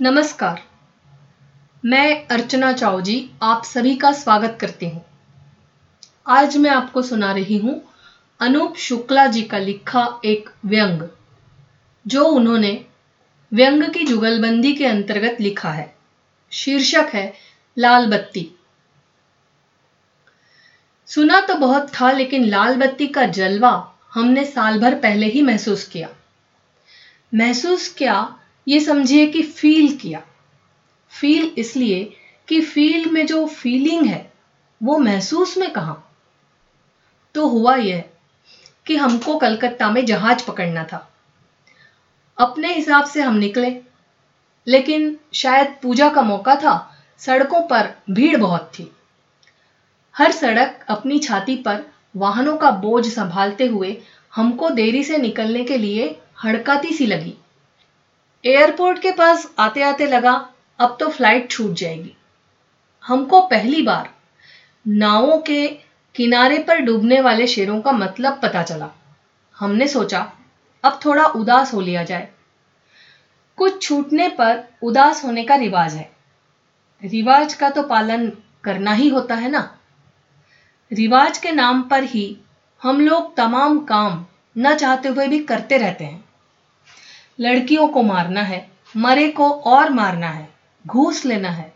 नमस्कार। मैं अर्चना चाओ जी आप सभी का स्वागत करती हूँ। आज मैं आपको सुना रही हूँ अनूप शुक्ला जी का लिखा एक व्यंग, जो उन्होंने व्यंग की जुगलबंदी के अंतर्गत लिखा है। शीर्षक है, लाल बत्ती। सुना तो बहुत था, लेकिन लाल बत्ती का जलवा हमने साल भर पहले ही महसूस किया। महसूस क्या ये समझिए कि फील किया। फील इसलिए कि फील में जो फीलिंग है, वो महसूस में कहा? तो हुआ यह कि हमको कलकत्ता में जहाज़ पकड़ना था। अपने हिसाब से हम निकले, लेकिन शायद पूजा का मौका था, सड़कों पर भीड़ बहुत थी। हर सड़क अपनी छाती पर वाहनों का बोझ संभालते हुए हमको देरी से निकलने के लिए हड़काती सी लगी। एयरपोर्ट के पास आते आते लगा, अब तो फ़्लाइट छूट जाएगी। हमको पहली बार नावों के किनारे पर डूबने वाले शेरों का मतलब पता चला। हमने सोचा, अब थोड़ा उदास हो लिया जाए। कुछ छूटने पर उदास होने का रिवाज है। रिवाज का तो पालन करना ही होता है ना? रिवाज के नाम पर ही हम लोग तमाम काम न चाहते हुए भी करते रहते हैं। लड़कियों को मारना है, मरे को और मारना है, घूस लेना है।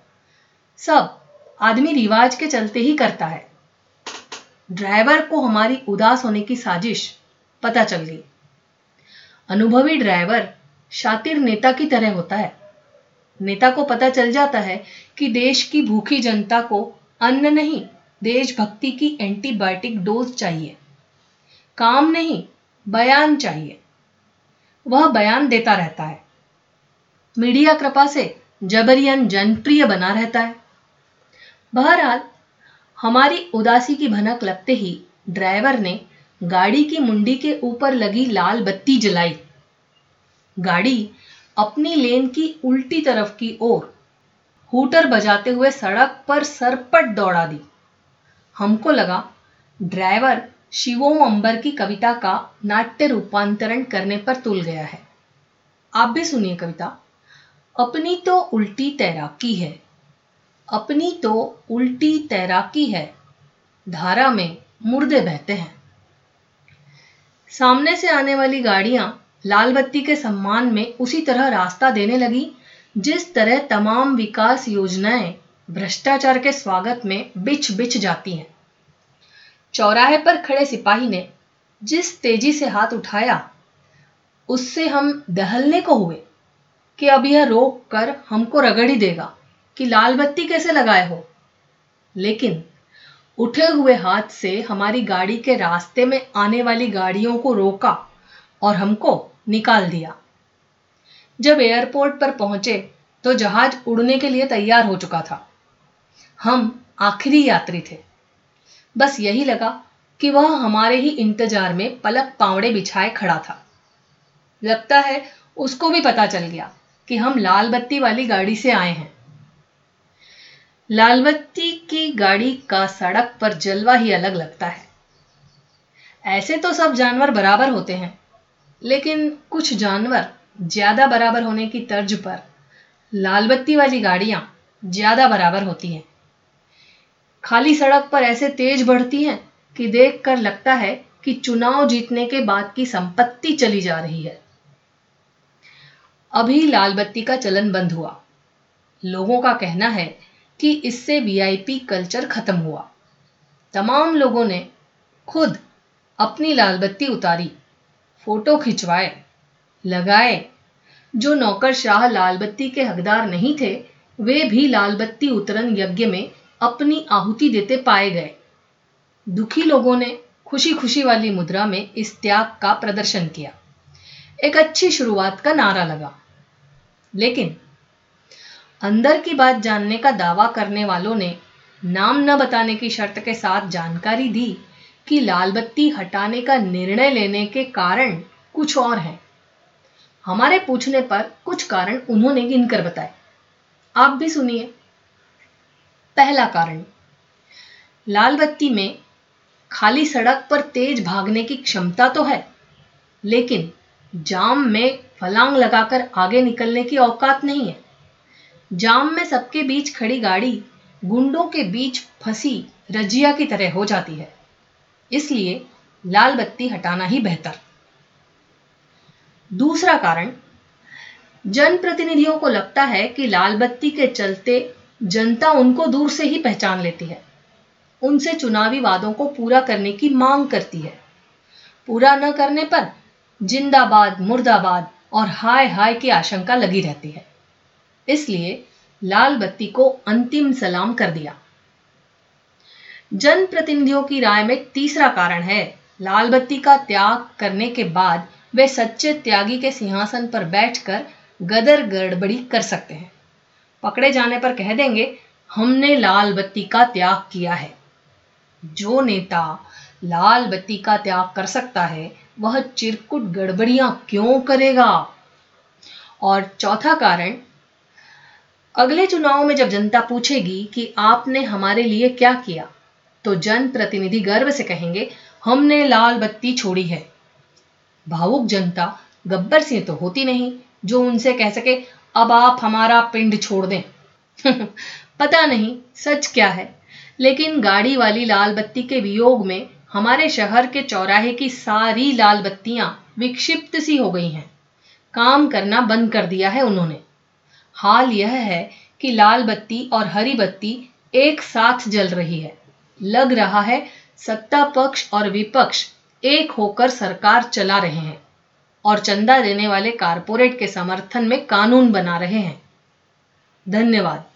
सब आदमी रिवाज के चलते ही करता है। ड्राइवर को हमारी उदास होने की साजिश पता चल गई। अनुभवी ड्राइवर शातिर नेता की तरह होता है। नेता को पता चल जाता है कि देश की भूखी जनता को अन्न नहीं, देशभक्ति की एंटीबायोटिक डोज चाहिए। काम नहीं, बयान चाहिए। वह बयान देता रहता है। मीडिया कृपा से जबरियन जनप्रिय बना रहता है। बहरहाल, हमारी उदासी की भनक लगते ही ड्राइवर ने गाड़ी की मुंडी के ऊपर लगी लाल बत्ती जलाई। गाड़ी अपनी लेन की उल्टी तरफ़ की ओर हूटर बजाते हुए सड़क पर सरपट दौड़ा दी। हमको लगा, ड्राइवर शिवोम अंबर की कविता का नाट्य रूपांतरण करने पर तुल गया है। आप भी सुनिए कविता। अपनी तो उल्टी तैराकी है, अपनी तो उल्टी तैराकी है, धारा में मुर्दे बहते हैं। सामने से आने वाली गाड़ियाँ लाल बत्ती के सम्मान में उसी तरह रास्ता देने लगी, जिस तरह तमाम विकास योजनाएँ, भ्रष्टाचार के स्वागत में बिछ बिछ जाती हैं। चौराहे पर खड़े सिपाही ने जिस तेज़ी से हाथ उठाया, उससे हम दहलने को हुए कि अब यह रोक कर हमको रगड़ ही देगा कि लाल बत्ती कैसे लगाए हो। लेकिन उठे हुए हाथ से हमारी गाड़ी के रास्ते में आने वाली गाड़ियों को रोका और हमको निकाल दिया। जब एयरपोर्ट पर पहुँचे तो जहाज़ उड़ने के लिए तैयार हो चुका था। हम आखिरी यात्री थे। बस यही लगा कि वह हमारे ही इंतज़ार में पलक पावड़े बिछाए खड़ा था। लगता है उसको भी पता चल गया कि हम लाल बत्ती वाली गाड़ी से आए हैं। लाल बत्ती की गाड़ी का सड़क पर जलवा ही अलग लगता है। ऐसे तो सब जानवर बराबर होते हैं, लेकिन कुछ जानवर ज़्यादा बराबर होने की तर्ज पर लाल बत्ती वाली गाड़ियाँ ज़्यादा बराबर होती हैं। खाली सड़क पर ऐसे तेज बढ़ती हैं कि देखकर लगता है कि चुनाव जीतने के बाद की संपत्ति चली जा रही है। अभी लाल बत्ती का चलन बंद हुआ। लोगों का कहना है कि इससे वीआईपी कल्चर खत्म हुआ। तमाम लोगों ने खुद अपनी लाल बत्ती उतारी, फ़ोटो खिंचवाए, लगाए। जो नौकरशाह लाल बत्ती के हकदार नहीं थे, वे भी लाल बत्ती उतरन यज्ञ में अपनी आहुति देते पाए गए। दुखी लोगों ने खुशी खुशी वाली मुद्रा में इस त्याग का प्रदर्शन किया। एक अच्छी शुरुआत का नारा लगा। लेकिन अंदर की बात जानने का दावा करने वालों ने नाम न बताने की शर्त के साथ जानकारी दी कि लाल बत्ती हटाने का निर्णय लेने के कारण कुछ और हैं। हमारे पूछने पर कुछ कारण उन्होंने गिनकर बताए। आप भी सुनिए। पहला कारण। लाल बत्ती में खाली सड़क पर तेज भागने की क्षमता तो है, लेकिन जाम में फलांग लगाकर आगे निकलने की औकात नहीं है। जाम में सबके बीच खड़ी गाड़ी गुंडों के बीच फंसी रजिया की तरह हो जाती है, इसलिए लाल बत्ती हटाना ही बेहतर। दूसरा कारण, जनप्रतिनिधियों को लगता है कि लाल बत्ती के चलते जनता उनको दूर से ही पहचान लेती है। उनसे चुनावी वादों को पूरा करने की मांग करती है। पूरा न करने पर जिंदाबाद, मुर्दाबाद और हाय हाय की आशंका लगी रहती है। इसलिए लाल बत्ती को अंतिम सलाम कर दिया। जनप्रतिनिधियों की राय में तीसरा कारण है, लाल बत्ती का त्याग करने के बाद वे सच्चे त्यागी के सिंहासन पर बैठकर गदर गड़बड़ी कर सकते हैं। पकड़े जाने पर कह देंगे, हमने लाल बत्ती का त्याग किया है। जो नेता लाल बत्ती का त्याग कर सकता है, वह चिरकुट गड़बड़ियाँ क्यों करेगा? और चौथा कारण, अगले चुनाव में जब जनता पूछेगी कि आपने हमारे लिए क्या किया तो जनप्रतिनिधि गर्व से कहेंगे, हमने लाल बत्ती छोड़ी है। भावुक जनता गब्बर सिंह तो होती नहीं, जो उनसे कह सके अब आप हमारा पिंड छोड़ दें। पता नहीं, सच क्या है। लेकिन गाड़ी वाली लाल बत्ती के वियोग में हमारे शहर के चौराहे की सारी लाल बत्तियाँ विक्षिप्त सी हो गई हैं। काम करना बंद कर दिया है उन्होंने। हाल यह है कि लाल बत्ती और हरी बत्ती एक साथ जल रही है। लग रहा है सत्ता पक्ष और विपक्ष एक होकर सरकार चला रहे हैं। और चंदा देने वाले कारपोरेट के समर्थन में कानून बना रहे हैं। धन्यवाद।